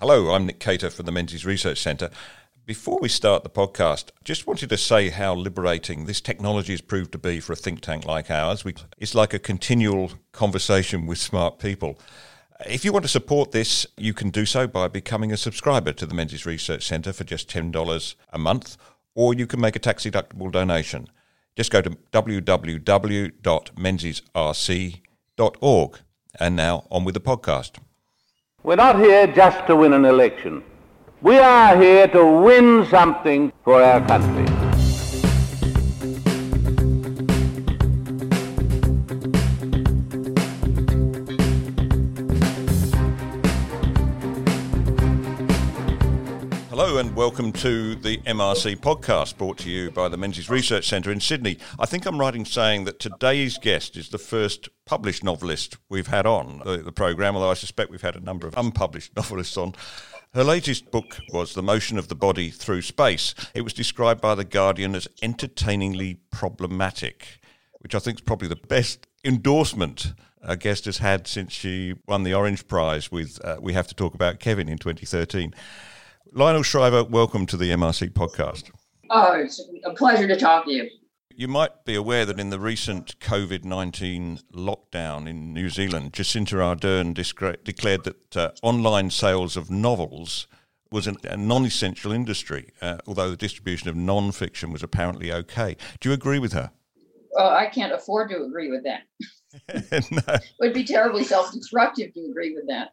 Hello, I'm Nick Cater from the Menzies Research Centre. Before we start the podcast, just wanted to say how liberating this technology has proved to be for a think tank like ours. We, it's like a continual conversation with smart people. If you want to support this, you can do so by becoming a subscriber to the Menzies Research Centre for just $10 a month, or you can make a tax deductible donation. Just go to www.menziesrc.org. And now on with the podcast. We're not here just to win an election. We are here to win something for our country. Welcome to the MRC podcast brought to you by the Menzies Research Centre in Sydney. I think I'm right in saying that today's guest is the first published novelist we've had on the, the programme, although I suspect we've had a number of unpublished novelists on. Her latest book was The Motion of the Body Through Space. It was described by The Guardian as entertainingly problematic, which I think is probably the best endorsement a guest has had since she won the Orange Prize with uh, We Have to Talk About Kevin in 2013. Lionel Shriver, welcome to the MRC podcast. Oh, it's a pleasure to talk to you. You might be aware that in the recent COVID 19 lockdown in New Zealand, Jacinda Ardern discre- declared that uh, online sales of novels was an, a non essential industry, uh, although the distribution of non fiction was apparently okay. Do you agree with her? Well, I can't afford to agree with that. no. It would be terribly self destructive to agree with that.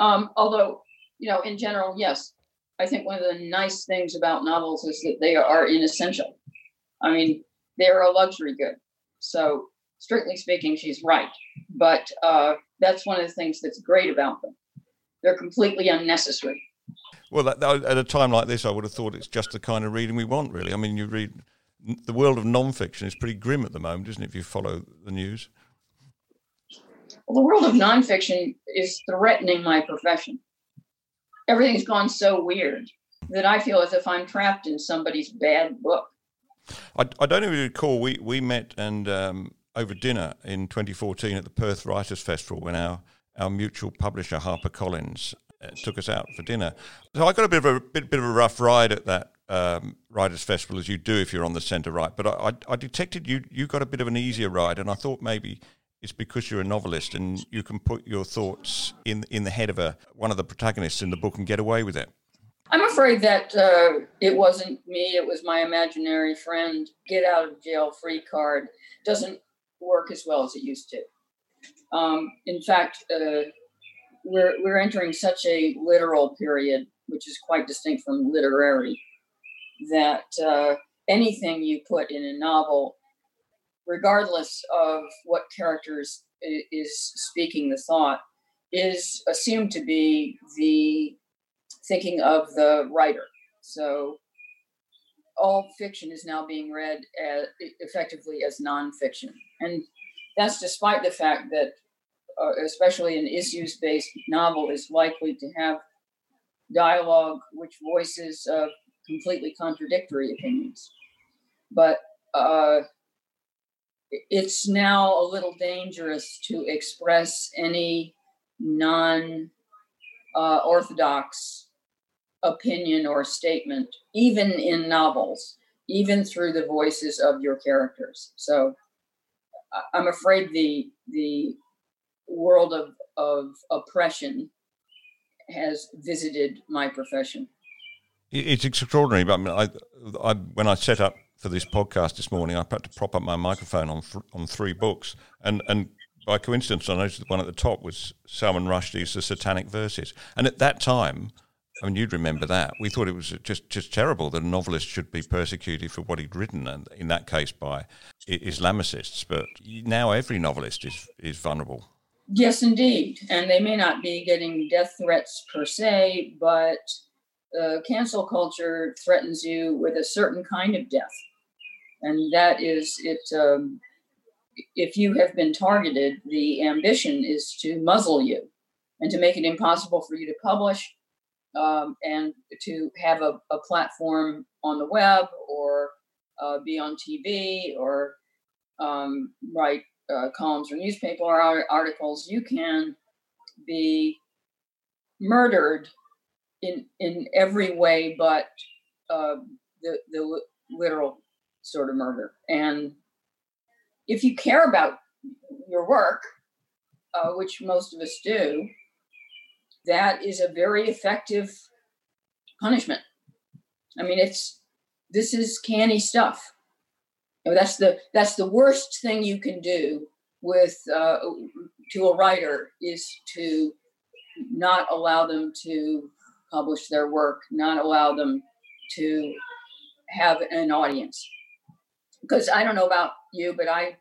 Um, although, you know, in general, yes, I think one of the nice things about novels is that they are inessential. I mean, they're a luxury good. So, strictly speaking, she's right. But uh, that's one of the things that's great about them. They're completely unnecessary. Well, that, that, at a time like this, I would have thought it's just the kind of reading we want, really. I mean, you read the world of nonfiction is pretty grim at the moment, isn't it, if you follow the news? Well, the world of nonfiction is threatening my profession everything's gone so weird that I feel as if I'm trapped in somebody's bad book. I, I don't even recall we we met and um, over dinner in 2014 at the Perth Writers Festival when our our mutual publisher Harper Collins uh, took us out for dinner. So I got a bit of a bit, bit of a rough ride at that um, Writers Festival as you do if you're on the centre right. But I, I, I detected you you got a bit of an easier ride, and I thought maybe it's because you're a novelist and you can put your thoughts in in the head of a one of the protagonists in the book and get away with it. I'm afraid that uh, it wasn't me; it was my imaginary friend. Get out of jail free card doesn't work as well as it used to. Um, in fact, uh, we're we're entering such a literal period, which is quite distinct from literary, that uh, anything you put in a novel regardless of what characters is speaking the thought, is assumed to be the thinking of the writer. So all fiction is now being read as, effectively as nonfiction. And that's despite the fact that, uh, especially an issues based novel, is likely to have dialogue which voices uh, completely contradictory opinions. But uh, it's now a little dangerous to express any non uh, orthodox opinion or statement, even in novels, even through the voices of your characters. So I'm afraid the the world of, of oppression has visited my profession. It's extraordinary, but I, mean, I, I when I set up for this podcast this morning, I had to prop up my microphone on th- on three books, and and by coincidence, I noticed the one at the top was Salman Rushdie's The Satanic Verses, and at that time. I mean, you'd remember that. We thought it was just, just terrible that a novelist should be persecuted for what he'd written, and in that case by Islamicists. But now every novelist is, is vulnerable. Yes, indeed. And they may not be getting death threats per se, but uh, cancel culture threatens you with a certain kind of death and that is it. Um, if you have been targeted, the ambition is to muzzle you and to make it impossible for you to publish um, and to have a, a, platform on the web or uh, be on TV or um, write uh, columns or newspaper articles. You can be murdered in in every way but uh, the the literal sort of murder. And if you care about your work, uh, which most of us do, that is a very effective punishment. I mean, it's this is canny stuff. You know, that's the that's the worst thing you can do with uh, to a writer is to not allow them to publish their work, not allow them to have an audience. Because I don't know about you, but I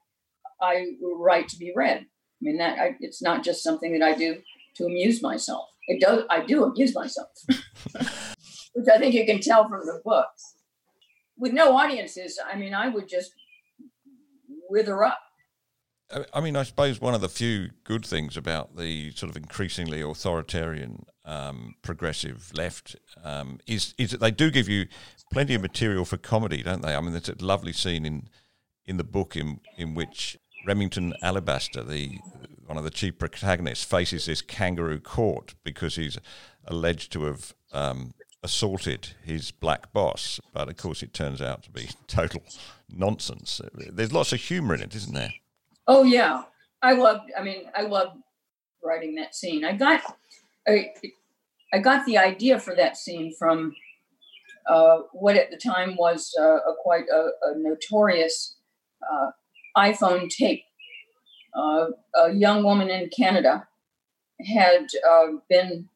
I write to be read. I mean that I, it's not just something that I do to amuse myself. It does I do amuse myself, which I think you can tell from the books. With no audiences, I mean, I would just wither up. I mean, I suppose one of the few good things about the sort of increasingly authoritarian um, progressive left um, is is that they do give you plenty of material for comedy, don't they? I mean, there's a lovely scene in in the book in in which Remington Alabaster, the one of the chief protagonists, faces this kangaroo court because he's alleged to have um, assaulted his black boss. But of course, it turns out to be total nonsense. There's lots of humour in it, isn't there? Oh yeah, I love. I mean, I love writing that scene. I got, I, I got the idea for that scene from uh, what at the time was uh, a quite a, a notorious uh, iPhone tape. Uh, a young woman in Canada had uh, been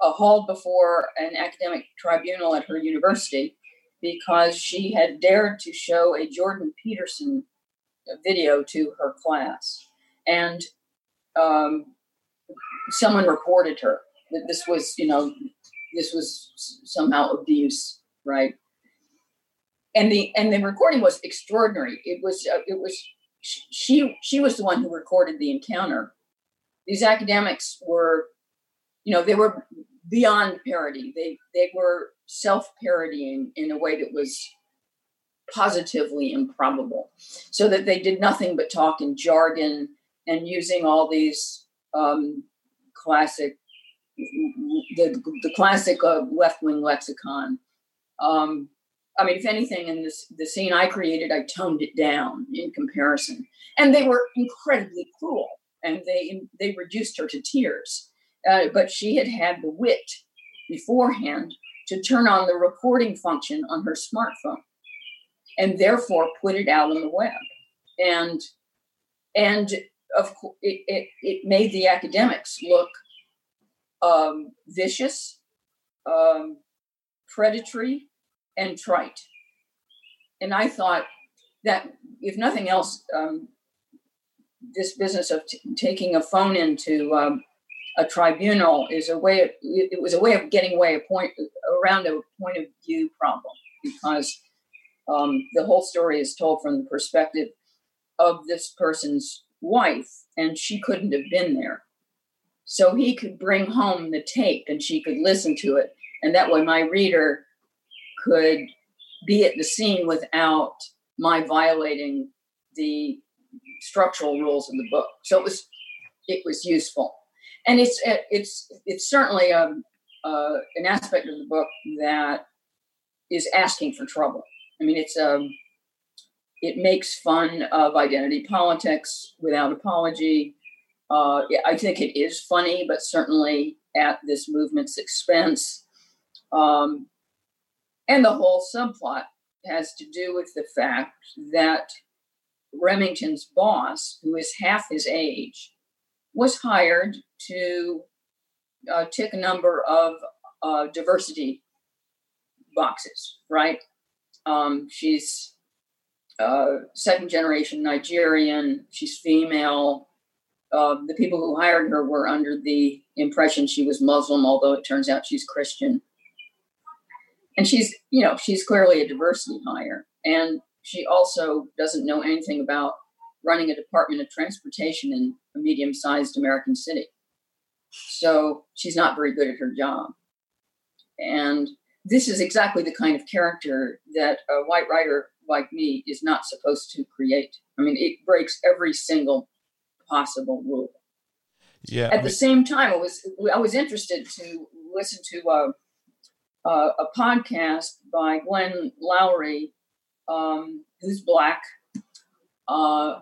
hauled before an academic tribunal at her university because she had dared to show a Jordan Peterson video to her class. And um, someone reported her that this was, you know, this was somehow abuse, right? And the and the recording was extraordinary. It was uh, it was she she was the one who recorded the encounter. These academics were, you know, they were beyond parody. They they were self parodying in a way that was positively improbable, so that they did nothing but talk in jargon and using all these um, classic, the, the classic uh, left wing lexicon. Um, I mean, if anything, in this the scene I created, I toned it down in comparison, and they were incredibly cruel, and they they reduced her to tears. Uh, but she had had the wit beforehand to turn on the recording function on her smartphone and therefore put it out on the web. And and of it, it, it made the academics look um, vicious, um, predatory, and trite. And I thought that, if nothing else, um, this business of t- taking a phone into um, a tribunal is a way. Of, it was a way of getting away a point around a point of view problem because um, the whole story is told from the perspective of this person's wife, and she couldn't have been there. So he could bring home the tape and she could listen to it. And that way, my reader could be at the scene without my violating the structural rules of the book. So it was it was useful, and it's it's it's certainly a, um, uh, an aspect of the book that is asking for trouble. I mean, it's um, it makes fun of identity politics without apology. Uh, I think it is funny, but certainly at this movement's expense. Um, and the whole subplot has to do with the fact that Remington's boss, who is half his age, was hired to uh, tick a number of uh, diversity boxes, right? Um, she's uh, second generation Nigerian. She's female. Uh, the people who hired her were under the impression she was Muslim, although it turns out she's Christian. And she's, you know, she's clearly a diversity hire. And she also doesn't know anything about running a department of transportation in a medium sized American city. So she's not very good at her job. And this is exactly the kind of character that a white writer like me is not supposed to create. I mean, it breaks every single possible rule. Yeah. At I mean, the same time, I was I was interested to listen to a, a, a podcast by Glenn Loury, um, who's black, uh,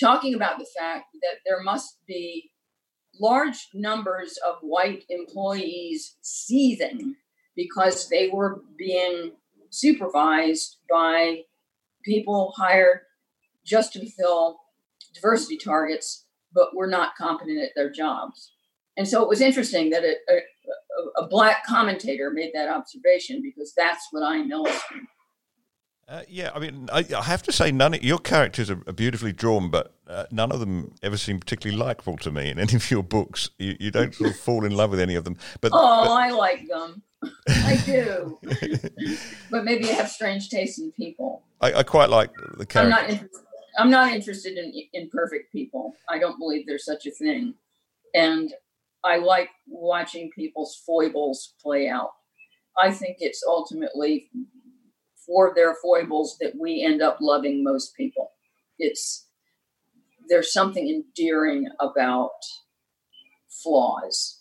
talking about the fact that there must be large numbers of white employees seething because they were being supervised by people hired just to fulfill diversity targets, but were not competent at their jobs. And so it was interesting that a, a, a black commentator made that observation because that's what I'm illustrating. Uh, yeah, I mean, I, I, have to say, none of your characters are, beautifully drawn, but uh, none of them ever seem particularly likable to me in any of your books. You, you don't sort of fall in love with any of them. But oh, but... I like them. I do, but maybe I have strange taste in people. I, I quite like the character. I'm not. In, I'm not interested in in perfect people. I don't believe there's such a thing, and I like watching people's foibles play out. I think it's ultimately for their foibles that we end up loving most people. It's there's something endearing about flaws.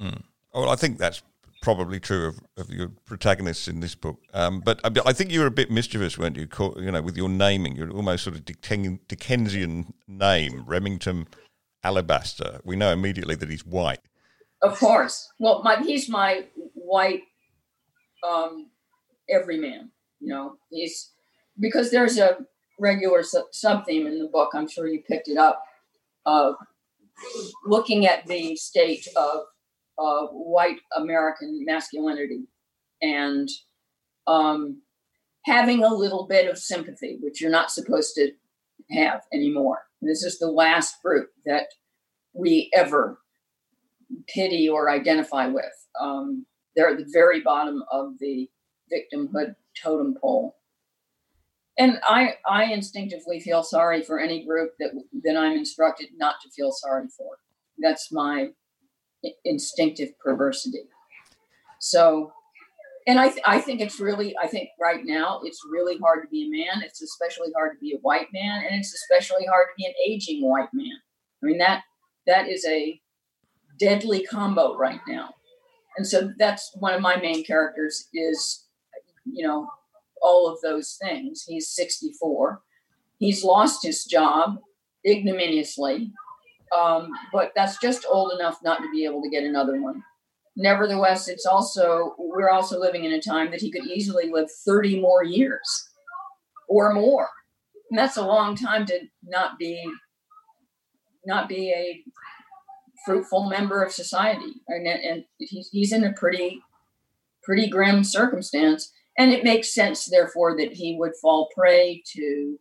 Mm. Well, I think that's probably true of, of your protagonists in this book. Um, but I, think you were a bit mischievous, weren't you? You know, with your naming, you're almost sort of Dickensian name, Remington Alabaster. We know immediately that he's white. Of course. Well, my, he's my white um, everyman. You know, he's because there's a regular sub theme in the book. I'm sure you picked it up. Uh, looking at the state of uh, white American masculinity and um, having a little bit of sympathy, which you're not supposed to have anymore. This is the last group that we ever pity or identify with. Um, they're at the very bottom of the victimhood totem pole. And I, I instinctively feel sorry for any group that that I'm instructed not to feel sorry for. That's my instinctive perversity. So, and I, th- I think it's really, I think right now it's really hard to be a man. It's especially hard to be a white man, and it's especially hard to be an aging white man. I mean that that is a deadly combo right now. And so that's one of my main characters is you know, all of those things. He's 64. He's lost his job ignominiously, um, but that's just old enough not to be able to get another one. Nevertheless, it's also we're also living in a time that he could easily live 30 more years or more. And that's a long time to not be not be a fruitful member of society. And, and he's, he's in a pretty pretty grim circumstance. And it makes sense, therefore, that he would fall prey to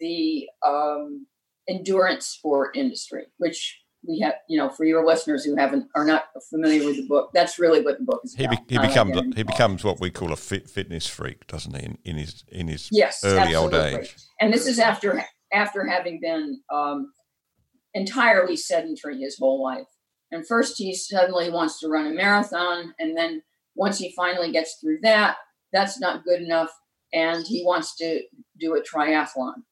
the um, endurance sport industry, which we have, you know, for your listeners who haven't are not familiar with the book, that's really what the book is he about. Be, he becomes he becomes what we call a fit, fitness freak, doesn't he? In, in his in his yes, early absolutely. old age. And this is after after having been um, entirely sedentary his whole life. And first, he suddenly wants to run a marathon, and then once he finally gets through that, that's not good enough, and he wants to do a triathlon,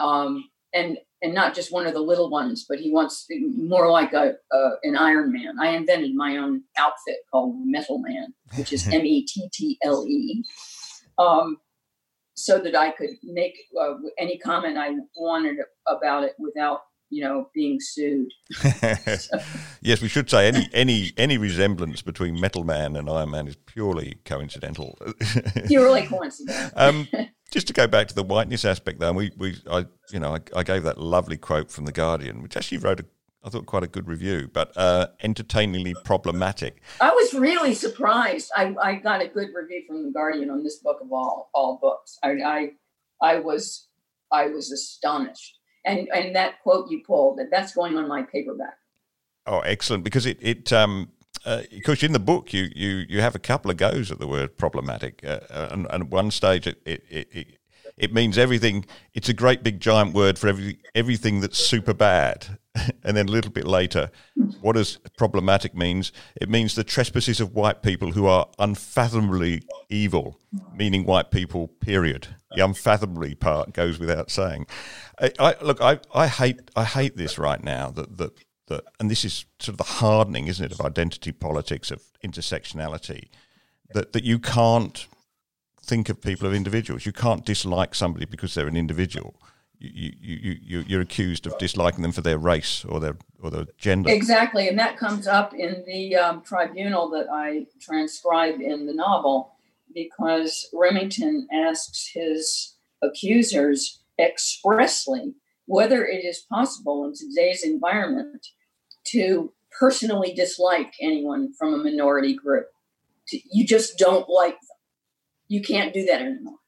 um, and and not just one of the little ones, but he wants more like a, a an Iron Man. I invented my own outfit called Mettle Man, which is M E T T L E. Um, so that I could make uh, any comment I wanted about it without you know, being sued. yes, we should say any any any resemblance between Mettle Man and Iron Man is purely coincidental. purely coincidental. um, just to go back to the whiteness aspect, though, we we I you know I, I, gave that lovely quote from the Guardian, which actually wrote a I thought quite a good review, but uh, entertainingly problematic. I was really surprised. I, I got a good review from the Guardian on this book of all all books. I I, I was I was astonished and and that quote you pulled that that's going on my paperback. Oh, excellent! Because it it um uh, because in the book you, you you have a couple of goes at the word problematic, uh, and, and, at one stage it, it it, it means everything. It's a great big giant word for every everything that's super bad, and then a little bit later, what does problematic means? It means the trespasses of white people who are unfathomably evil, meaning white people. Period. The unfathomably part goes without saying. I, I, look, I, I hate I hate this right now that that that, and this is sort of the hardening, isn't it, of identity politics, of intersectionality, that, that you can't think of people as individuals. You can't dislike somebody because they're an individual. You, you, you, you're accused of disliking them for their race or their or their gender. Exactly, and that comes up in the um, tribunal that I transcribed in the novel because Remington asks his accusers expressly whether it is possible in today's environment to personally dislike anyone from a minority group. You just don't like them. You can't do that anymore.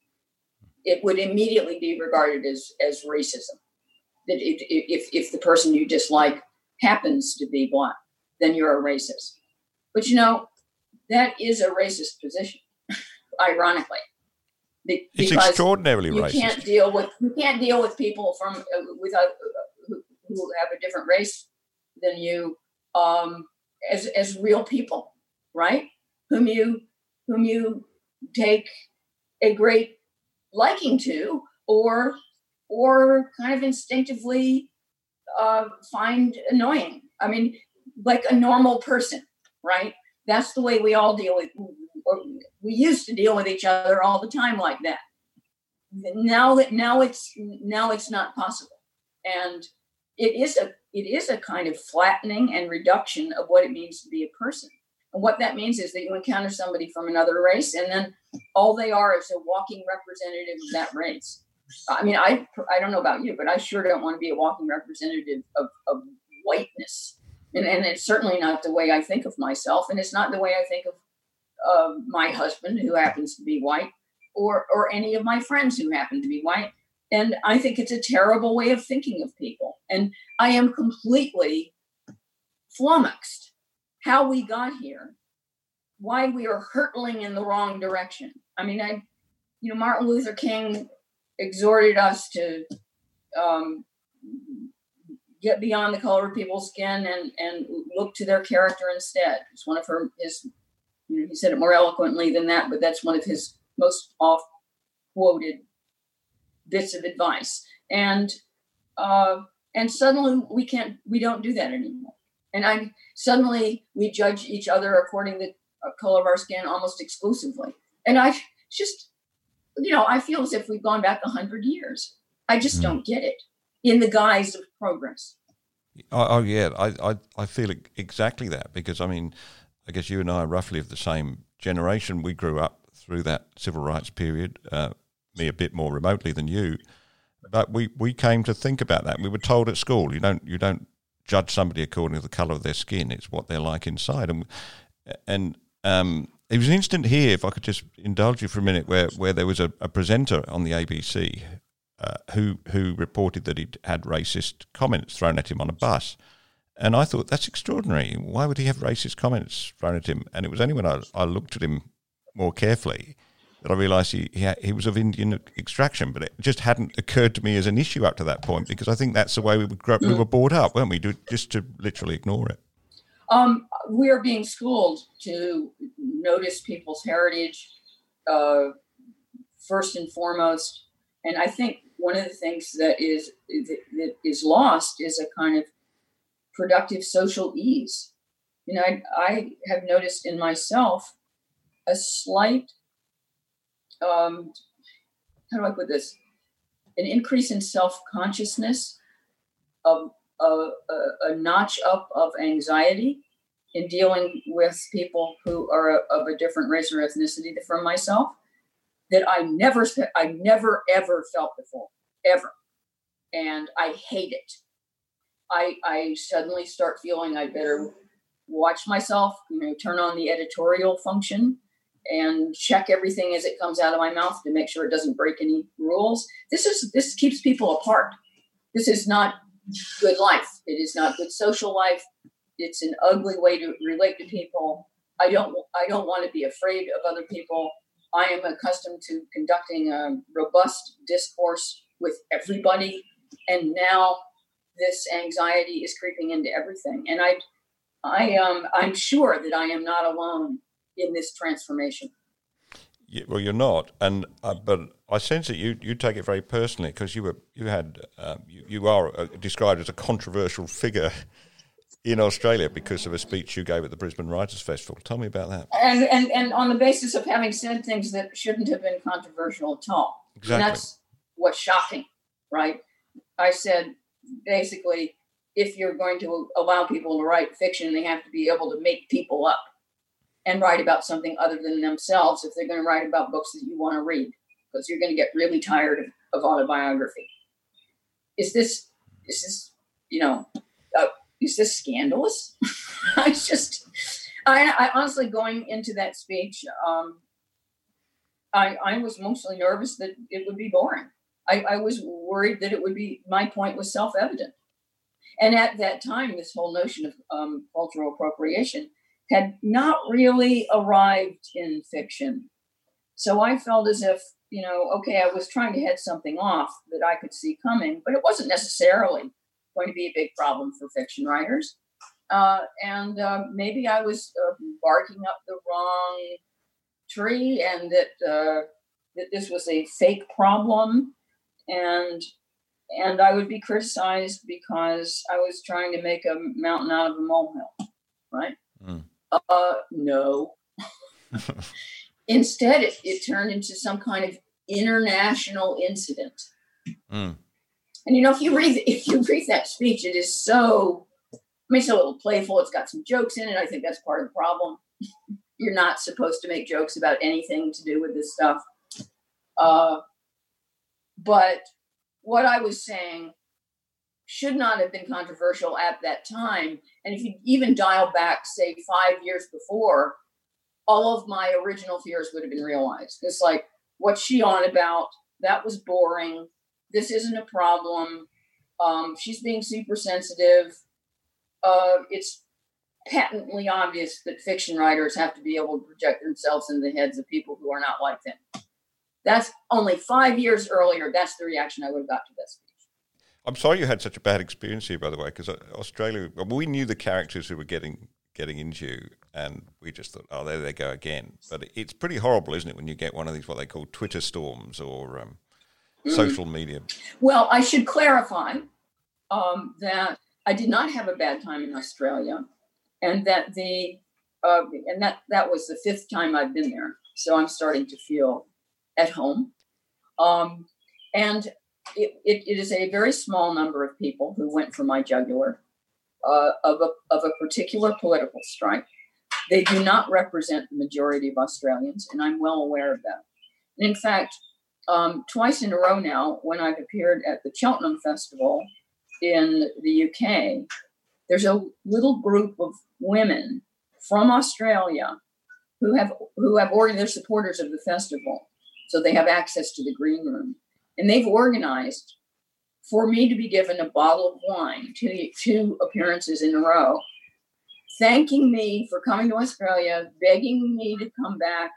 It would immediately be regarded as, as racism. That if, if the person you dislike happens to be black, then you're a racist. But you know, that is a racist position, ironically. It's extraordinarily you racist. You can't deal with you can't deal with people from uh, with uh, who, who have a different race than you um, as as real people, right? Whom you whom you take a great liking to, or or kind of instinctively uh, find annoying. I mean, like a normal person, right? That's the way we all deal with. We used to deal with each other all the time like that. Now that now it's now it's not possible, and it is a it is a kind of flattening and reduction of what it means to be a person. And what that means is that you encounter somebody from another race, and then all they are is a walking representative of that race. I mean, I I don't know about you, but I sure don't want to be a walking representative of, of whiteness. And, and it's certainly not the way I think of myself, and it's not the way I think of uh, my husband, who happens to be white, or or any of my friends who happen to be white. And I think it's a terrible way of thinking of people. And I am completely flummoxed how we got here, why we are hurtling in the wrong direction. I mean, I, you know, Martin Luther King exhorted us to um, get beyond the color of people's skin and and look to their character instead. It's one of her his, you know, he said it more eloquently than that, but that's one of his most oft quoted bits of advice. And uh, and suddenly we can't we don't do that anymore. And I suddenly we judge each other according to the color of our skin almost exclusively. And I just you know I feel as if we've gone back a hundred years. I just mm. don't get it in the guise of progress. Oh, oh yeah, I, I I feel exactly that because I mean, I guess you and I are roughly of the same generation. We grew up through that civil rights period. Uh, me a bit more remotely than you, but we, we came to think about that. We were told at school you don't you don't judge somebody according to the colour of their skin; it's what they're like inside. And and um, it was an instant here, if I could just indulge you for a minute, where where there was a, a presenter on the ABC uh, who who reported that he'd had racist comments thrown at him on a bus. And I thought that's extraordinary. Why would he have racist comments thrown at him? And it was only when I, I looked at him more carefully that I realised he, he, he was of Indian extraction, but it just hadn't occurred to me as an issue up to that point because I think that's the way we were, we were brought up, weren't we? Just to literally ignore it. Um, we are being schooled to notice people's heritage uh, first and foremost, and I think one of the things that is that is lost is a kind of productive social ease. You know, I, I have noticed in myself a slight um, how do I put this? An increase in self consciousness, a, a, a, notch up of anxiety in dealing with people who are of a different race or ethnicity from myself that I never, I never ever felt before, ever, and I hate it. I I suddenly start feeling I better watch myself, you know, turn on the editorial function and check everything as it comes out of my mouth to make sure it doesn't break any rules. This is this keeps people apart. This is not good life. It is not good social life. It's an ugly way to relate to people. I don't I don't want to be afraid of other people. I am accustomed to conducting a robust discourse with everybody and now this anxiety is creeping into everything and I I um I'm sure that I am not alone in this transformation. Yeah, well, you're not, and uh, but I sense that you, you take it very personally because you were you had um, you, you are uh, described as a controversial figure in Australia because of a speech you gave at the Brisbane Writers Festival. Tell me about that. And and, and on the basis of having said things that shouldn't have been controversial at all. Exactly. And that's what's shocking, right? I said basically, if you're going to allow people to write fiction, they have to be able to make people up and write about something other than themselves if they're going to write about books that you want to read, because you're going to get really tired of, of autobiography. Is this is this you know uh, is this scandalous? I just I, I honestly going into that speech, um, I I was mostly nervous that it would be boring. I, I was worried that it would be my point was self evident. And at that time, this whole notion of um, cultural appropriation had not really arrived in fiction. So I felt as if, you know, okay, I was trying to head something off that I could see coming, but it wasn't necessarily going to be a big problem for fiction writers. Uh, and uh, maybe I was uh, barking up the wrong tree and that, uh, that this was a fake problem and and I would be criticized because I was trying to make a mountain out of a molehill, right? Mm. Uh, no. Instead, it, it, turned into some kind of international incident. Mm. And you know, if you read if you read that speech, it is so. I mean, it's a little playful. It's got some jokes in it. I think that's part of the problem. You're not supposed to make jokes about anything to do with this stuff. Uh, but what I was saying should not have been controversial at that time. And if you even dial back, say, five years before, all of my original fears would have been realized. It's like, what's she on about? That was boring. This isn't a problem. Um, she's being super sensitive. Uh, it's patently obvious that fiction writers have to be able to project themselves in the heads of people who are not like them. That's only five years earlier. That's the reaction I would have got to this. I'm sorry you had such a bad experience here, by the way, because uh, Australia. we knew the characters who were getting getting into you, and we just thought, oh, there they go again. But it's pretty horrible, isn't it, when you get one of these what they call Twitter storms or um, mm-hmm. social media? Well, I should clarify um, that I did not have a bad time in Australia, and that the uh, and that that was the fifth time I've been there. So I'm starting to feel at home. Um, and it, it, it is a very small number of people who went for my jugular uh, of, a, of a particular political stripe. They do not represent the majority of Australians, and I'm well aware of that. And in fact, um, twice in a row now, when I've appeared at the Cheltenham Festival in the UK, there's a little group of women from Australia who have who have already they're supporters of the festival so they have access to the green room. And they've organized for me to be given a bottle of wine, two, two appearances in a row, thanking me for coming to Australia, begging me to come back,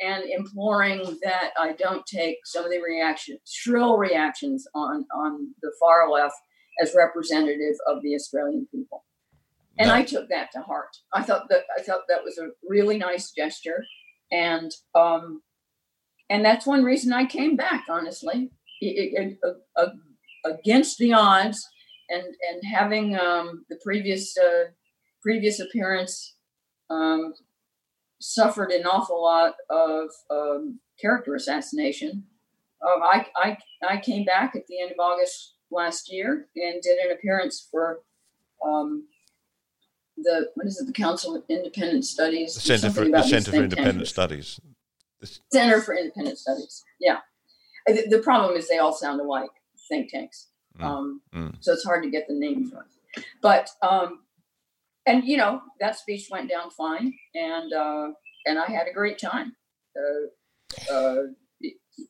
and imploring that I don't take some of the reactions, shrill reactions on, on the far left as representative of the Australian people. And no. I took that to heart. I thought that I thought that was a really nice gesture. And um, and that's one reason I came back. Honestly, against the odds, and and having um, the previous uh, previous appearance um, suffered an awful lot of um, character assassination. Um, I, I I came back at the end of August last year and did an appearance for um, the what is it? The Council of Independent Studies. The Center for the Center for Independent Studies. Center for Independent Studies. Yeah. The, the, problem is they all sound alike, think tanks. Mm. Um, mm. So it's hard to get the names right. But, um, and you know, that speech went down fine and, uh, and I had a great time. Uh, uh,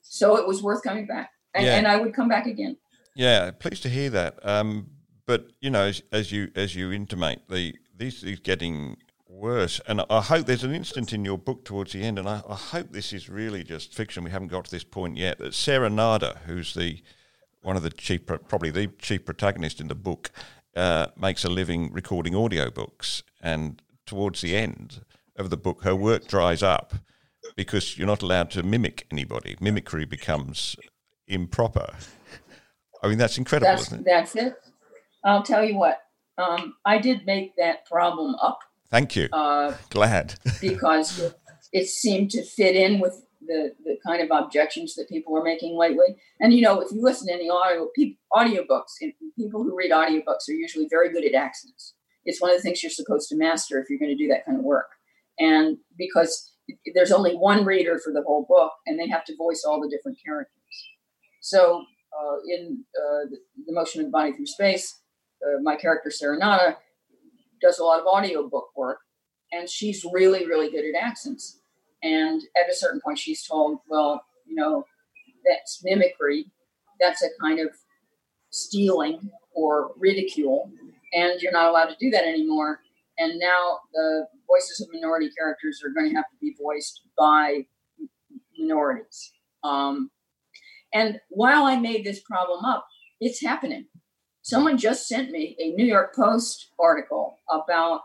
so it was worth coming back and, yeah. and, I would come back again. Yeah. Pleased to hear that. Um, but you know, as, as you, as you intimate the, these is getting worse. And I hope there's an instant in your book towards the end, and I, I, hope this is really just fiction. We haven't got to this point yet. That Serenata, who's the one of the chief, probably the chief protagonist in the book, uh, makes a living recording audiobooks. And towards the end of the book, her work dries up because you're not allowed to mimic anybody. Mimicry becomes improper. I mean, that's incredible, that's, isn't it? That's it. I'll tell you what um, I did make that problem up. Thank you. Uh, Glad. because it, it seemed to fit in with the, the kind of objections that people were making lately. And you know, if you listen to any audio pe- audiobooks, people who read audiobooks are usually very good at accents. It's one of the things you're supposed to master if you're going to do that kind of work. And because there's only one reader for the whole book, and they have to voice all the different characters. So uh, in uh, the, the Motion of the Body Through Space, uh, my character Serenata does a lot of audiobook work, and she's really, really good at accents. And at a certain point, she's told, well, you know, that's mimicry. That's a kind of stealing or ridicule, and you're not allowed to do that anymore. And now the voices of minority characters are going to have to be voiced by minorities. Um, and while I made this problem up, it's happening. Someone just sent me a New York Post article about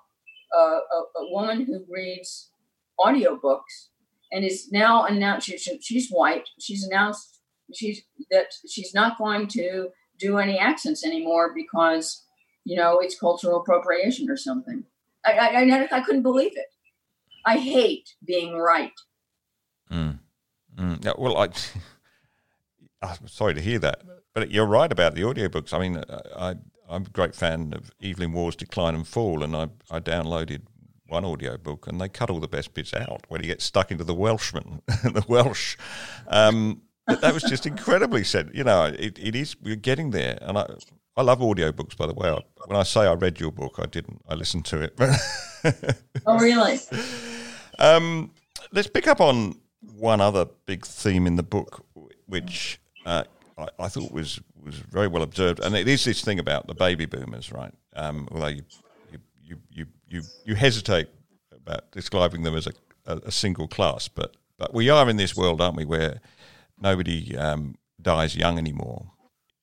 uh, a, a, woman who reads audiobooks and is now announced she, she's white. She's announced she's that she's not going to do any accents anymore because you know it's cultural appropriation or something. I I, I, I couldn't believe it. I hate being right. Mm. Mm. Yeah, well, I. I'm sorry to hear that, but you're right about the audiobooks. I mean, I, I'm a great fan of Evelyn Waugh's Decline and Fall, and I, I downloaded one audiobook and they cut all the best bits out when he gets stuck into the Welshman, the Welsh. Um, that was just incredibly said. You know, it, it is, we're getting there. And I, I love audiobooks, by the way. I, when I say I read your book, I didn't. I listened to it. oh, really? Um, let's pick up on one other big theme in the book, which uh, I, I, thought was was very well observed, and it is this thing about the baby boomers, right? Um, although you, you you you you hesitate about describing them as a, a, a, single class, but but we are in this world, aren't we, where nobody um, dies young anymore.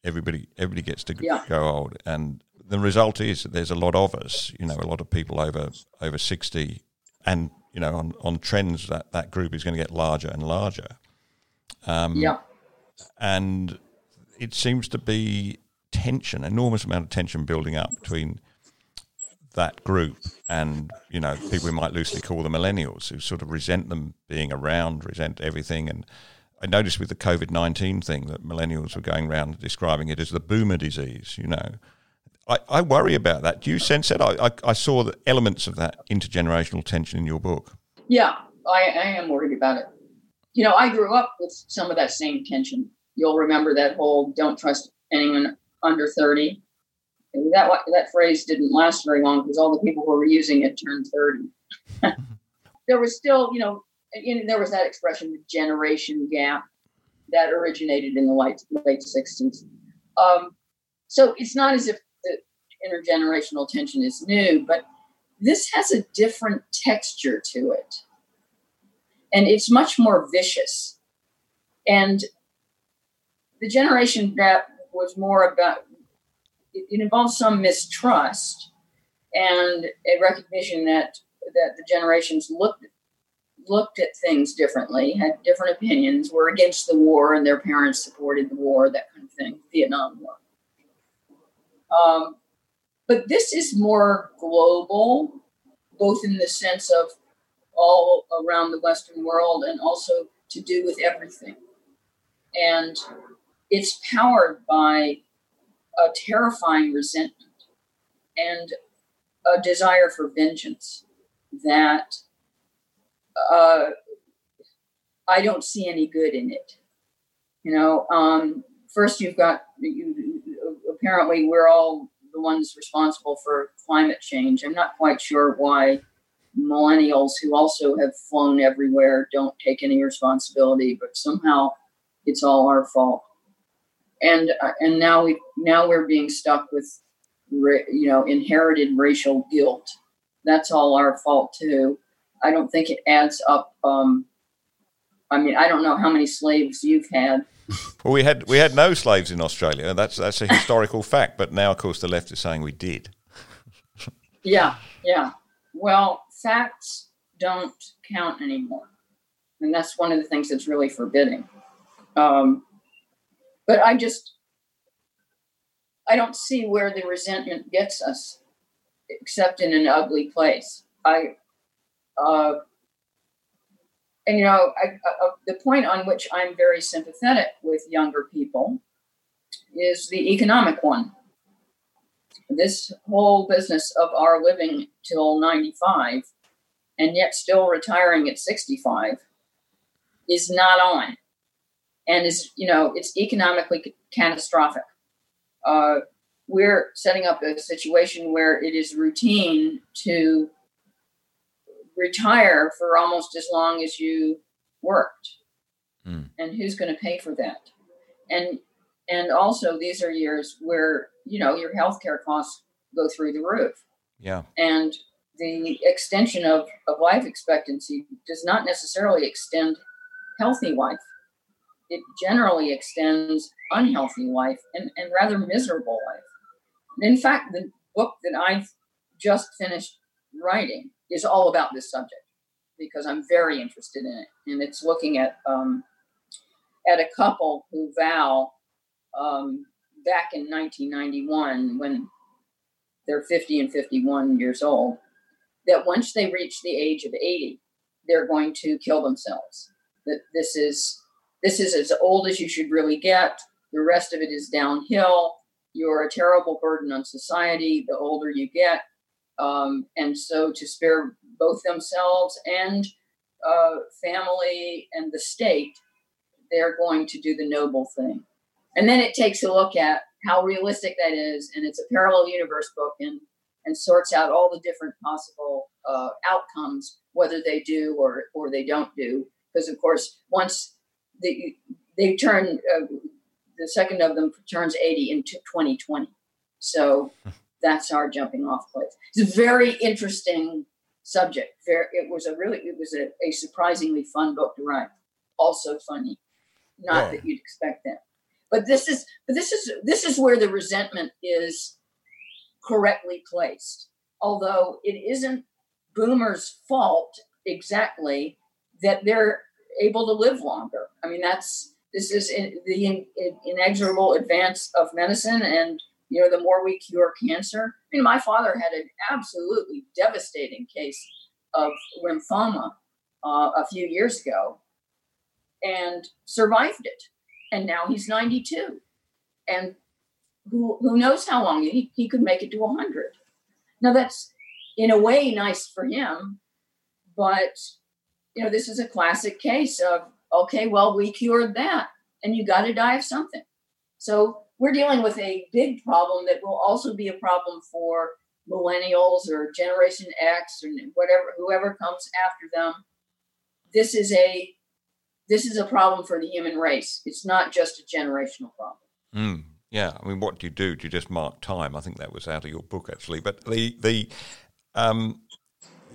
Everybody everybody gets to yeah. go old, and the result is that there's a lot of us. You know, a lot of people over over sixty, and you know, on, on trends that that group is going to get larger and larger. Um, yeah and it seems to be tension, enormous amount of tension building up between that group and you know people we might loosely call the millennials who sort of resent them being around, resent everything. And I noticed with the COVID nineteen thing that millennials were going around describing it as the boomer disease. You know, I, I worry about that. Do you sense that? I, I, I saw the elements of that intergenerational tension in your book. Yeah, I, I am worried about it you know, I grew up with some of that same tension. You'll remember that whole "don't trust anyone under 30." And that that phrase didn't last very long because all the people who were using it turned 30. there was still, you know, there was that expression, the generation gap, that originated in the late late 60s. Um, so it's not as if the intergenerational tension is new, but this has a different texture to it and it's much more vicious. And the generation that was more about it, it involves some mistrust and a recognition that that the generations looked looked at things differently, had different opinions, were against the war, and their parents supported the war, that kind of thing, Vietnam War. Um, but this is more global, both in the sense of all around the Western world and also to do with everything. And it's powered by a terrifying resentment and a desire for vengeance that uh, I don't see any good in it. You know, um, first you've got you, apparently we're all the ones responsible for climate change. I'm not quite sure why millennials who also have flown everywhere don't take any responsibility, but somehow it's all our fault. And uh, and now we now we're being stuck with you know inherited racial guilt. That's all our fault too. I don't think it adds up. Um, I mean, I don't know how many slaves you've had. Well, we had we had no slaves in Australia. That's that's a historical fact. But now, of course, the left is saying we did. yeah, yeah. Well, facts don't count anymore. And that's one of the things that's really forbidding. Um, but I just, I don't see where the resentment gets us. except in an ugly place. I, uh, and you know, I, uh, the point on which I'm very sympathetic with younger people is the economic one. This whole business of our living till 95 and yet still retiring at 65 is not on. And is you know it's economically catastrophic. Uh, we're setting up a situation where it is routine to retire for almost as long as you worked. Mm. and who's going to pay for that? And and also these are years where you know your healthcare costs go through the roof. Yeah. And the extension of, of life expectancy does not necessarily extend healthy life. It generally extends unhealthy life and, and rather miserable life. in fact, the book that I've just finished writing is all about this subject because I'm very interested in it. And it's looking at um, at a couple who vow um, back in 1991 when they're 50 and 51 years old that once they reach the age of 80, they're going to kill themselves. That this is this is as old as you should really get. The rest of it is downhill. You're a terrible burden on society the older you get. Um, and so to spare both themselves and uh, family and the state, they're going to do the noble thing. And then it takes a look at how realistic that is. And it's a parallel universe book. And and sorts out all the different possible uh, outcomes, whether they do or, or they don't do. Because, of course, once they, they turn, uh, the second of them turns 80 in 2020. So that's our jumping off place. It's a very interesting subject. Very, it was a really, it was a, a surprisingly fun book to write. Also funny. Not yeah. that you'd expect that. But this is, but this is, this is where the resentment is correctly placed. Although it isn't boomers' fault exactly that they're able to live longer. I mean, that's this is in, the in, in, inexorable advance of medicine, and you know, the more we cure cancer. I mean, my father had an absolutely devastating case of lymphoma uh, a few years ago, and survived it, and now he's ninety two, and who, who knows how long he, he could make it to 100. Now, that's in a way nice for him, but you know, this is a classic case of okay, well, we cured that, and you got to die of something. So we're dealing with a big problem that will also be a problem for millennials or Generation X or whatever, whoever comes after them. This is a this is a problem for the human race. It's not just a generational problem. Mm. Yeah, I mean, what do you do? Do you just mark time? I think that was out of your book actually. But the the um,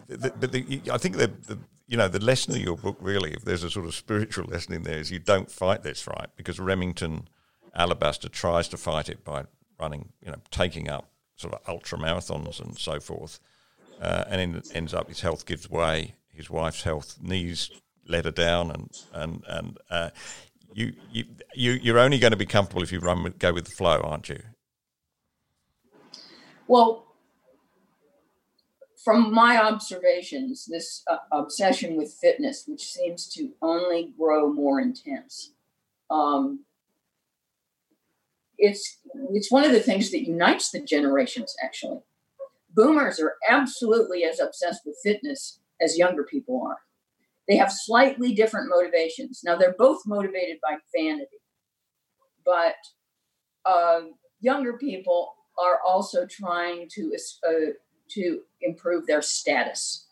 the, but the, I think the, the you know the lesson of your book really, if there's a sort of spiritual lesson in there, is you don't fight this right because Remington Alabaster tries to fight it by running, you know, taking up sort of ultra marathons and so forth, uh, and it ends up his health gives way. His wife's health knees let her down, and and and uh, you you you you're only going to be comfortable if you run go with the flow, aren't you? Well, from my observations, this uh, obsession with fitness, which seems to only grow more intense, um, it's it's one of the things that unites the generations. Actually, boomers are absolutely as obsessed with fitness as younger people are. They have slightly different motivations. Now, they're both motivated by vanity, but uh, younger people are also trying to uh, to improve their status.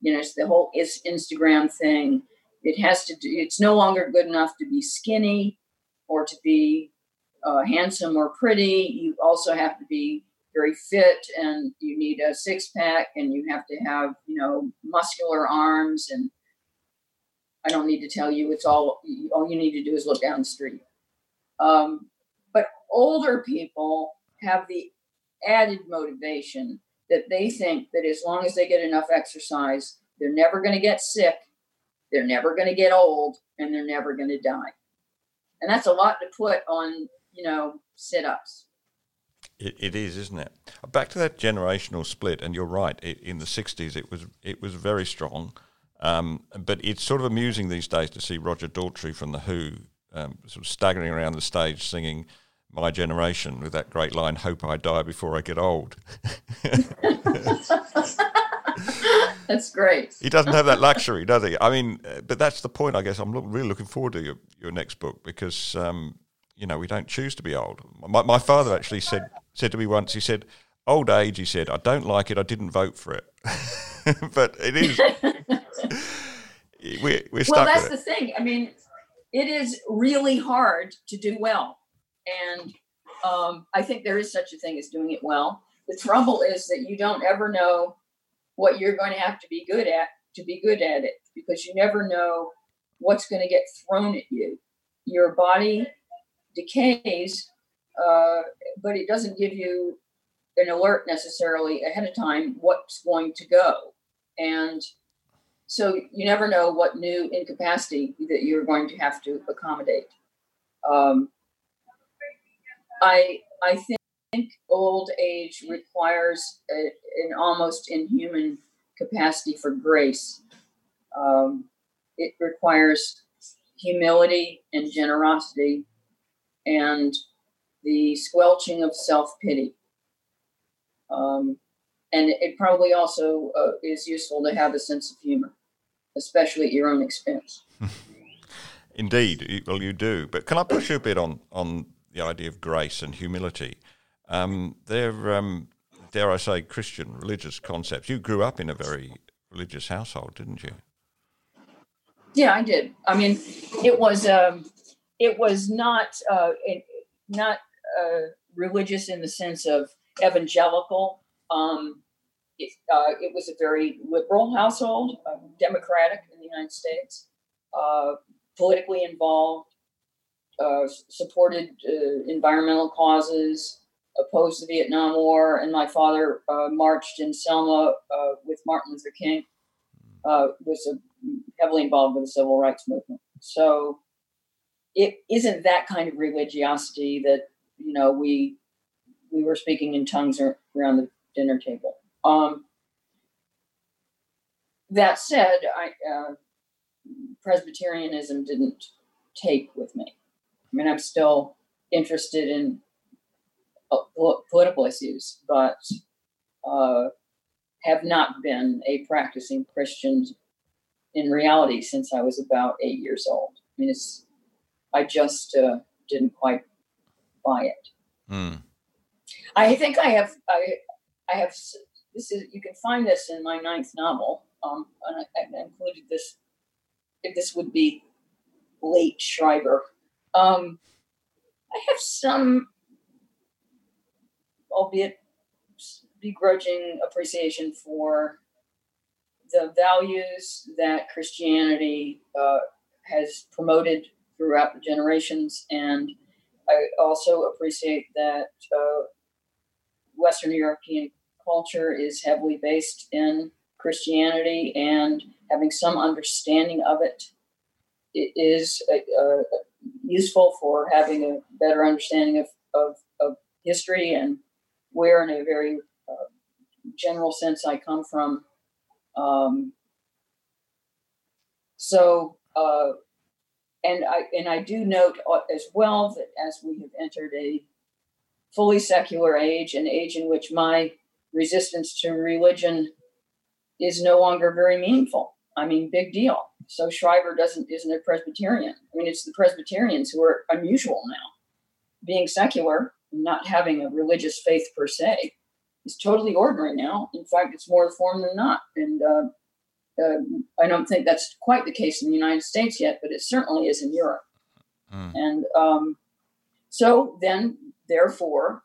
You know, it's the whole is Instagram thing. It has to do. It's no longer good enough to be skinny or to be uh, handsome or pretty. You also have to be very fit, and you need a six pack, and you have to have you know muscular arms and I don't need to tell you. It's all all you need to do is look down the street. Um, but older people have the added motivation that they think that as long as they get enough exercise, they're never going to get sick, they're never going to get old, and they're never going to die. And that's a lot to put on, you know, sit ups. It, it is, isn't it? Back to that generational split, and you're right. It, in the '60s, it was it was very strong, um, but it's sort of amusing these days to see Roger Daltrey from the Who um, sort of staggering around the stage singing "My Generation" with that great line, "Hope I die before I get old." that's great. He doesn't have that luxury, does he? I mean, uh, but that's the point. I guess I'm look, really looking forward to your your next book because um, you know we don't choose to be old. My, my father actually said said to me once. He said, "Old age," he said, "I don't like it. I didn't vote for it." but it is. we're, we're well, that's the thing. I mean, it is really hard to do well, and um, I think there is such a thing as doing it well. The trouble is that you don't ever know what you're going to have to be good at to be good at it because you never know what's going to get thrown at you. Your body decays, uh, but it doesn't give you an alert necessarily ahead of time what's going to go. And so you never know what new incapacity that you're going to have to accommodate. Um, I I think old age requires a, an almost inhuman capacity for grace. Um, it requires humility and generosity and the squelching of self pity. Um, and it probably also uh, is useful to have a sense of humor, especially at your own expense. Indeed, well, you do. But can I push you a bit on on the idea of grace and humility? Um, they're, um, dare I say, Christian religious concepts. You grew up in a very religious household, didn't you? Yeah, I did. I mean, it was um, it was not uh, it, not uh, religious in the sense of evangelical. Um, it, uh, it, was a very liberal household, uh, democratic in the United States, uh, politically involved, uh, supported uh, environmental causes, opposed the Vietnam War, and my father uh, marched in Selma with Martin Luther King. Was heavily involved with the civil rights movement. So it isn't that kind of religiosity that you know we we were speaking in tongues around the dinner table. Um, that said, I, uh, Presbyterianism didn't take with me. I mean, I'm still interested in political issues, but uh, have not been a practicing Christian in reality since I was about eight years old. I mean, it's I just uh, didn't quite buy it. Mm. I think I have I I have this is you can find this in my ninth novel. Um, and I, I included this. If this would be late Shriver. Um, I have some albeit begrudging appreciation for the values that Christianity uh, has promoted throughout the generations. And I also appreciate that uh, Western European culture is heavily based in Christianity and having some understanding of it, is uh, useful for having a better understanding of, of, of history and where, in a very uh, general sense, I come from. Um, so, uh, and I and I do note uh, as well that as we have entered a fully secular age, an age in which my resistance to religion is no longer very meaningful. I mean, big deal. So Shriver doesn't isn't a Presbyterian. I mean, it's the Presbyterians who are unusual now, being secular not having a religious faith per se is totally ordinary now. In fact, it's more the form than not. And uh, uh, I don't think that's quite the case in the United States yet, but it certainly is in Europe. Mm. And um, so then, therefore,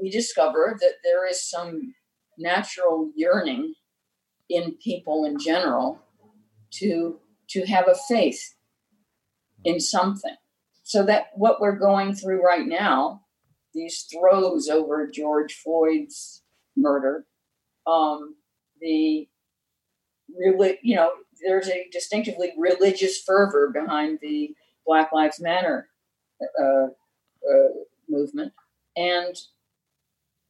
we discover that there is some natural yearning in people in general to to have a faith in something. So that what we're going through right now, these throes over George Floyd's murder, um, the really, you know, there's a distinctively religious fervor behind the Black Lives Matter uh, uh, movement, and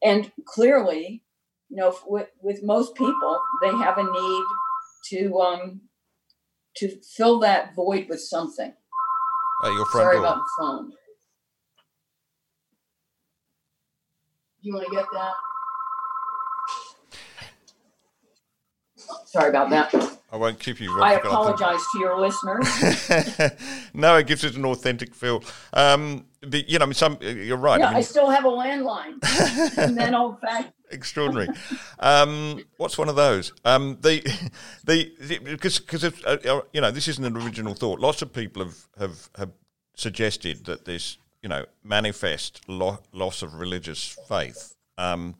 and clearly, you know, with with most people, they have a need to um to fill that void with something. Your front Sorry door. about the phone. You want to get that? Sorry about that. I won't keep you. I other- apologize to your listeners. no, it gives it an authentic feel. Um, but, you know, I mean, some you're right. Yeah, I I still have a landline. and then old fact. extraordinary. Um, what's one of those? Um, the the because because uh, uh, you know this isn't an original thought. Lots of people have have, have suggested that this you know manifest lo- loss of religious faith um,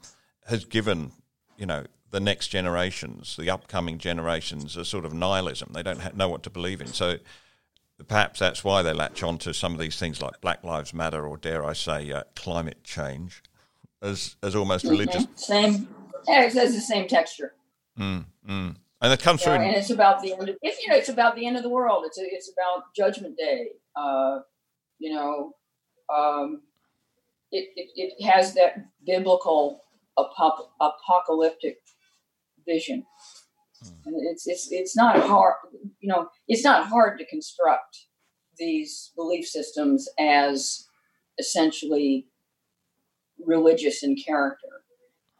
has given you know the next generations, the upcoming generations, a sort of nihilism. They don't ha- know what to believe in. So perhaps that's why they latch on to some of these things like Black Lives Matter or dare I say uh, climate change as as almost religious. Mhm. Same. Yeah, it has the same texture. Mm, mm. And it comes Yeah, through. and it's about the end. Of, it's you know, it's about the end of the world. It's a, it's about Judgment Day. Uh, you know, um, it, it it has that biblical apop- apocalyptic vision, hmm. and it's it's it's not hard. You know, it's not hard to construct these belief systems as essentially religious in character.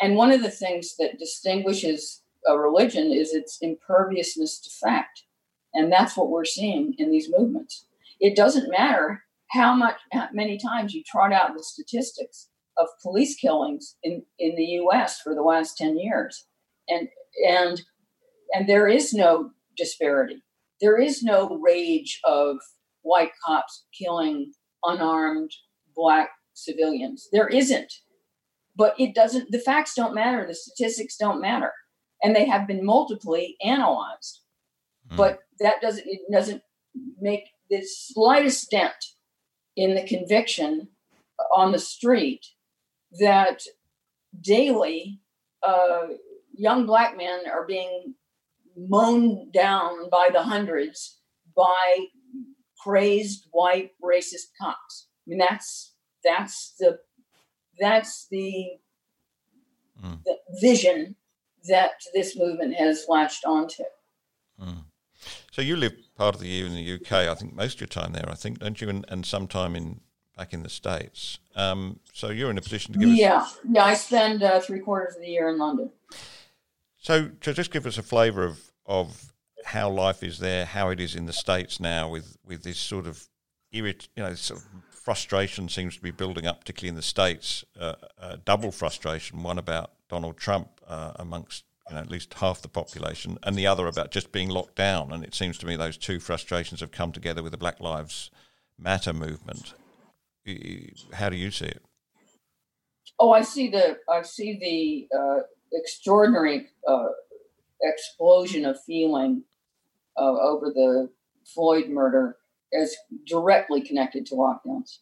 And one of the things that distinguishes a religion is its imperviousness to fact. And that's what we're seeing in these movements. It doesn't matter how much how many times you trot out the statistics of police killings in, in the US for the last 10 years. And and and there is no disparity. There is no rage of white cops killing unarmed black civilians. There isn't. But it doesn't the facts don't matter, the statistics don't matter. And they have been multiply analyzed. Mm. But that doesn't it doesn't make the slightest dent in the conviction on the street that daily uh, young black men are being mown down by the hundreds by crazed white racist cops. I mean that's that's the that's the, Mm. the vision that this movement has latched onto. Mm. So you live part of the year in the UK. I think most of your time there. I think, don't you? And, and some time in back in the states. Um, so you're in a position to give us. Yeah, yeah. I spend uh, three quarters of the year in London. So to just give us a flavour of of how life is there, how it is in the states now, with with this sort of irrit, you know, sort of frustration seems to be building up, particularly in the states. Uh, uh, double frustration: one about Donald Trump uh, amongst you know at least half the population, and the other about just being locked down. And it seems to me those two frustrations have come together with the Black Lives Matter movement. How do you see it? Oh, I see the I see the uh, extraordinary uh, explosion of feeling uh, over the Floyd murder is directly connected to lockdowns,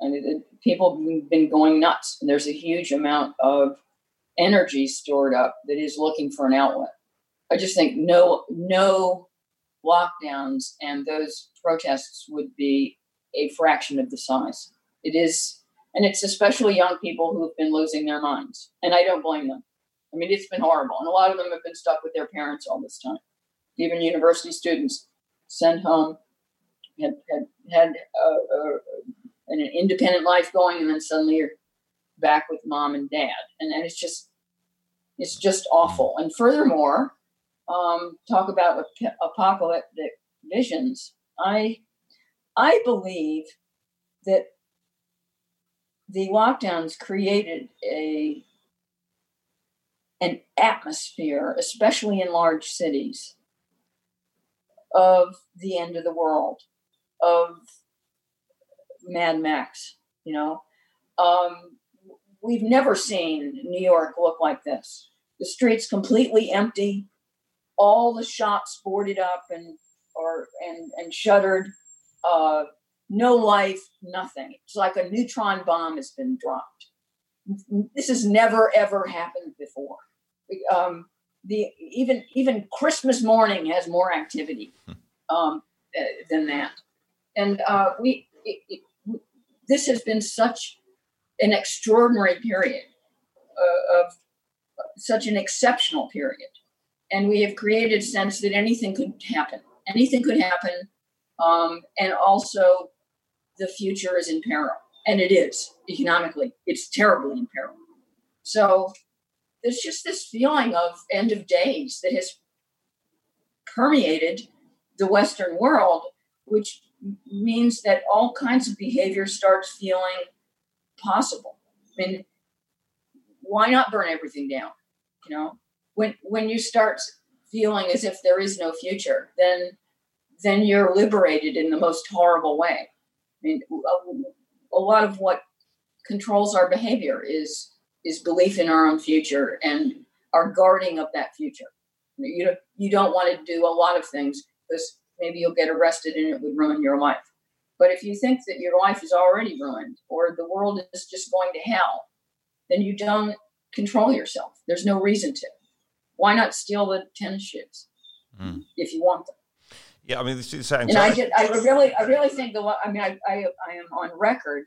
and it, it, people have been going nuts. And there's a huge amount of energy stored up that is looking for an outlet. I just think no no lockdowns and those protests would be a fraction of the size. It is and it's especially young people who have been losing their minds. And I don't blame them. I mean, it's been horrible. And a lot of them have been stuck with their parents all this time. Even university students sent home, had, had, had uh, uh, an independent life going, and then suddenly you're back with mom and dad. And, and it's just, it's just awful. And furthermore, um, talk about ap- apocalyptic visions. I, I believe that the lockdowns created a an atmosphere, especially in large cities, of the end of the world, of Mad Max. You know, um, we've never seen New York look like this. The streets completely empty, all the shops boarded up and or and and shuttered. Uh, no life, nothing. It's like a neutron bomb has been dropped. This has never ever happened before. Um, the even even Christmas morning has more activity um, uh, than that, and uh, we it, it, this has been such an extraordinary period uh, of such an exceptional period. And we have created a sense that anything could happen. Anything could happen. Um, and also, the future is in peril. And it is economically, it's terribly in peril. So, there's just this feeling of end of days that has permeated the Western world, which means that all kinds of behavior starts feeling possible. I mean, why not burn everything down? You know, when when you start feeling as if there is no future, then then you're liberated in the most horrible way. I mean, a, a lot of what controls our behavior is is belief in our own future and our guarding of that future. You don't, you don't want to do a lot of things because maybe you'll get arrested and it would ruin your life. But if you think that your life is already ruined or the world is just going to hell, then you don't control yourself. There's no reason to. Why not steal the tennis shoes mm. if you want them? Yeah, I mean, this is. And I, did, I really, I really think the. I mean, I, I, I am on record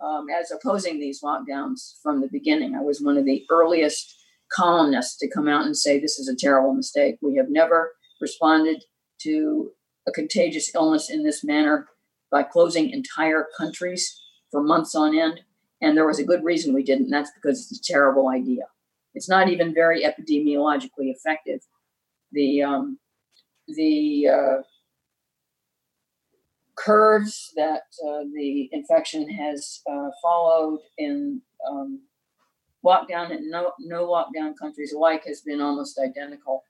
um, as opposing these lockdowns from the beginning. I was one of the earliest columnists to come out and say this is a terrible mistake. We have never responded to a contagious illness in this manner by closing entire countries for months on end. And there was a good reason we didn't, and that's because it's a terrible idea. It's not even very epidemiologically effective. The um, the uh, curves that uh, the infection has uh, followed in um, lockdown and no, no lockdown countries alike has been almost identical.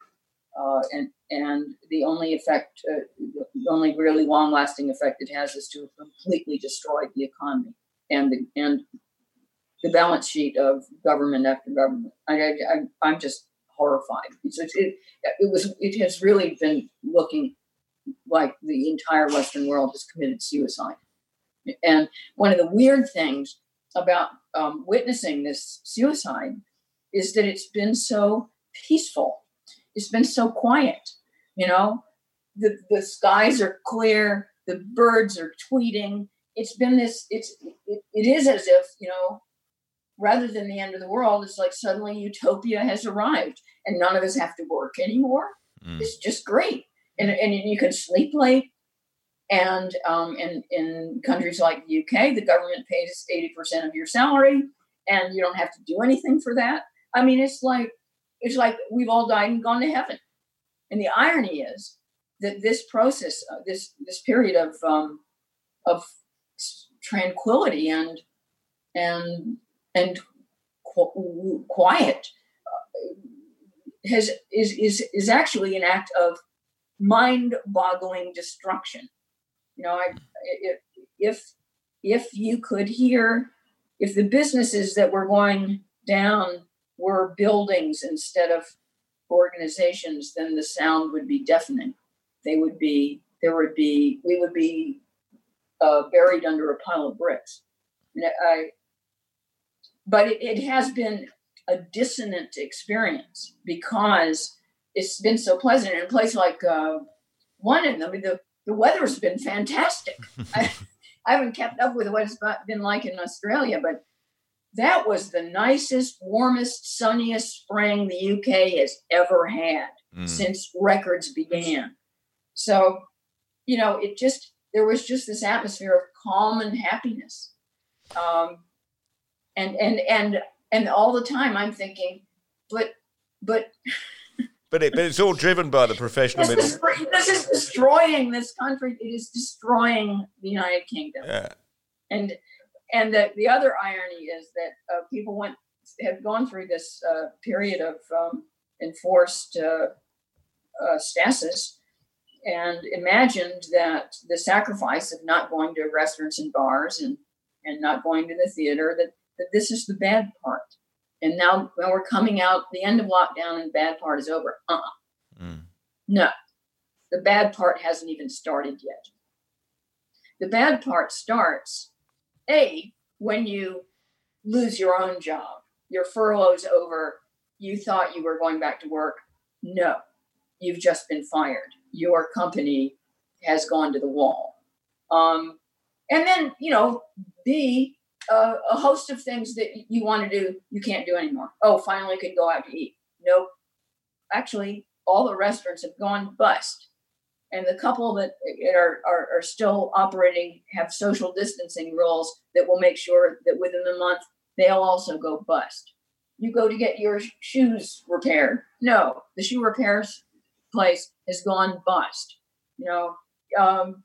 Uh, and and the only effect, uh, the only really long lasting effect it has is to completely destroy the economy and the and the balance sheet of government after government. I, I, am just horrified. It's, it, it was it has really been looking like the entire Western world has committed suicide. And one of the weird things about um, witnessing this suicide is that it's been so peaceful. It's been so quiet. You know, the, the skies are clear, the birds are tweeting. It's been this, it's, it, it is as if, you know, rather than the end of the world, it's like suddenly utopia has arrived and none of us have to work anymore. Mm. It's just great and, and you can sleep late. And um, in, in countries like the UK, the government pays 80% of your salary and you don't have to do anything for that. I mean, it's like, it's like we've all died and gone to heaven. And the irony is that this process, uh, this, this period of, um, of tranquility and, and, and qu- quiet uh, has, is, is, is actually an act of mind-boggling destruction. You know, I, if if you could hear, if the businesses that were going down were buildings instead of organizations, then the sound would be deafening. They would be there would be we would be uh, buried under a pile of bricks. I, but it, it has been a dissonant experience because it's been so pleasant in a place like uh, London. I mean, the, the weather's been fantastic. I, I haven't kept up with what it's been like in Australia, but that was the nicest, warmest, sunniest spring the UK has ever had mm. since records began. So, you know, it just, there was just this atmosphere of calm and happiness. Um, and, and, and, and all the time I'm thinking, but, but, but, it, but it's all driven by the professional this Is, this is destroying this country. It is destroying the United Kingdom. Yeah. And and the, the other irony is that uh, people went have gone through this uh, period of um, enforced uh, uh stasis and imagined that the sacrifice of not going to restaurants and bars and and not going to the theater that, that this is the bad part and now when we're coming out the end of lockdown and the bad part is over. Uh-uh. Mm. no. The bad part hasn't even started yet. The bad part starts a when you lose your own job. Your furlough's over. You thought you were going back to work. No. You've just been fired. Your company has gone to the wall. Um, and then you know b uh, a host of things that you want to do, you can't do anymore. Oh, finally, can go out to eat. Nope. Actually, all the restaurants have gone bust. And the couple that are, are, are still operating have social distancing rules that will make sure that within the month they'll also go bust. You go to get your shoes repaired. No, the shoe repairs place has gone bust. You know, um,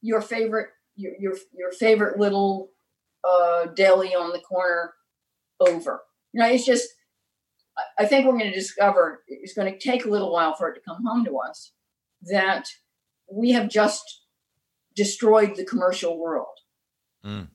your favorite your, your your favorite little uh, deli on the corner over. You know, it's just I think we're going to discover it's going to take a little while for it to come home to us that we have just destroyed the commercial world. Mm.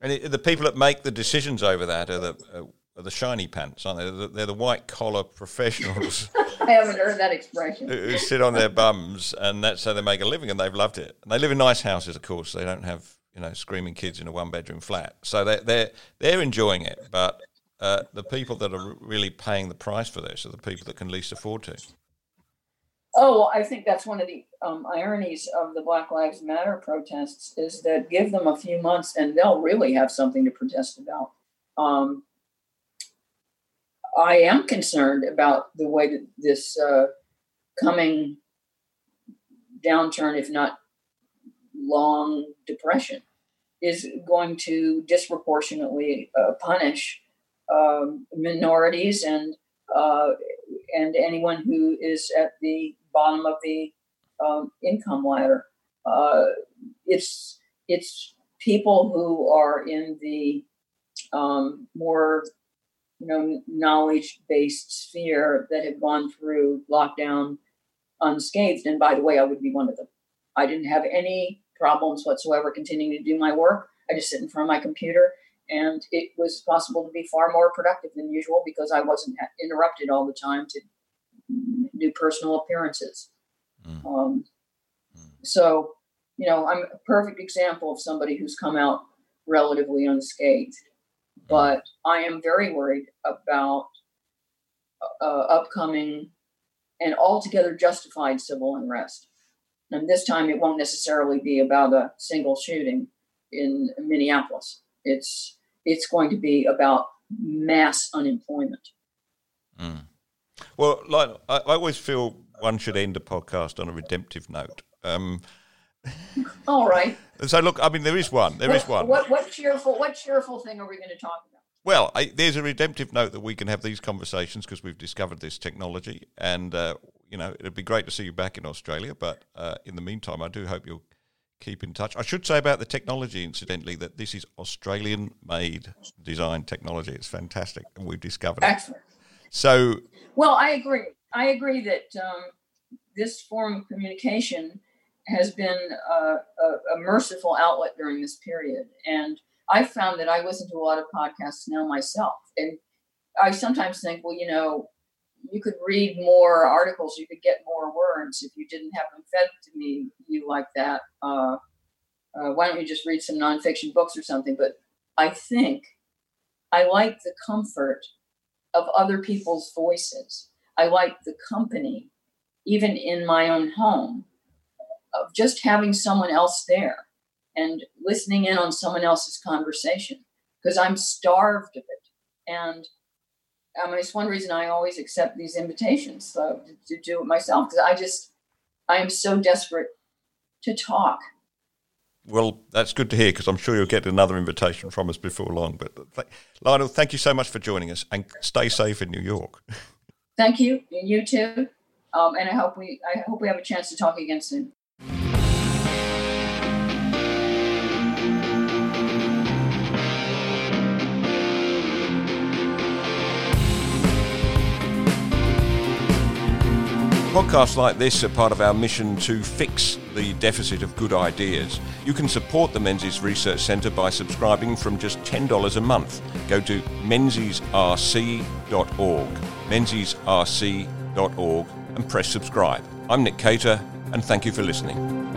And it, the people that make the decisions over that are the uh, are the shiny pants, aren't they? They're the, they're the white collar professionals. I haven't heard that expression. who sit on their bums, and that's how they make a living, and they've loved it. And they live in nice houses, of course. They don't have you know screaming kids in a one bedroom flat, so they're they're they're enjoying it. But uh, the people that are really paying the price for this are the people that can least afford to. Oh, well, I think that's one of the um, ironies of the Black Lives Matter protests is that give them a few months and they'll really have something to protest about. Um, I am concerned about the way that this uh, coming downturn, if not long depression, is going to disproportionately uh, punish um, minorities and uh, and anyone who is at the bottom of the um, income ladder. Uh, it's it's people who are in the um, more you know knowledge based sphere that have gone through lockdown unscathed. And by the way, I would be one of them. I didn't have any problems whatsoever continuing to do my work. I just sit in front of my computer and it was possible to be far more productive than usual because I wasn't interrupted all the time to do personal appearances. Mm. Um, mm. So, you know, I'm a perfect example of somebody who's come out relatively unscathed. Mm. But I am very worried about uh, upcoming and altogether justified civil unrest. And this time it won't necessarily be about a single shooting in Minneapolis. It's it's going to be about mass unemployment. Mm. Well, like I, I, always feel one should end a podcast on a redemptive note. Um, All right. So look, I mean, there is one. There what, is one. What, what cheerful? What cheerful thing are we going to talk about? Well, I, there's a redemptive note that we can have these conversations because we've discovered this technology, and uh, you know, it'd be great to see you back in Australia. But uh, in the meantime, I do hope you'll keep in touch. I should say about the technology, incidentally, that this is Australian made design technology. It's fantastic, and we've discovered Excellent. it. So, well, I agree. I agree that um, this form of communication has been a, a, a, merciful outlet during this period. And I found that I listen to a lot of podcasts now myself. And I sometimes think, well, you know, you could read more articles, you could get more words if you didn't have them fed to me you like that. Uh, uh, why don't you just read some nonfiction books or something? But I think I like the comfort of other people's voices. I like the company, even in my own home, of just having someone else there and listening in on someone else's conversation because I'm starved of it. And I mean, it's one reason I always accept these invitations so, to, to do it myself because I just, I am so desperate to talk. Well, that's good to hear because I'm sure you'll get another invitation from us before long. But th- Lionel, thank you so much for joining us and stay safe in New York. Thank you, you too, um, and I hope we I hope we have a chance to talk again soon. Podcasts like this are part of our mission to fix the deficit of good ideas. You can support the Menzies Research Centre by subscribing from just $10 a month. Go to menziesrc.org, menziesrc.org, and press subscribe. I'm Nick Cater, and thank you for listening.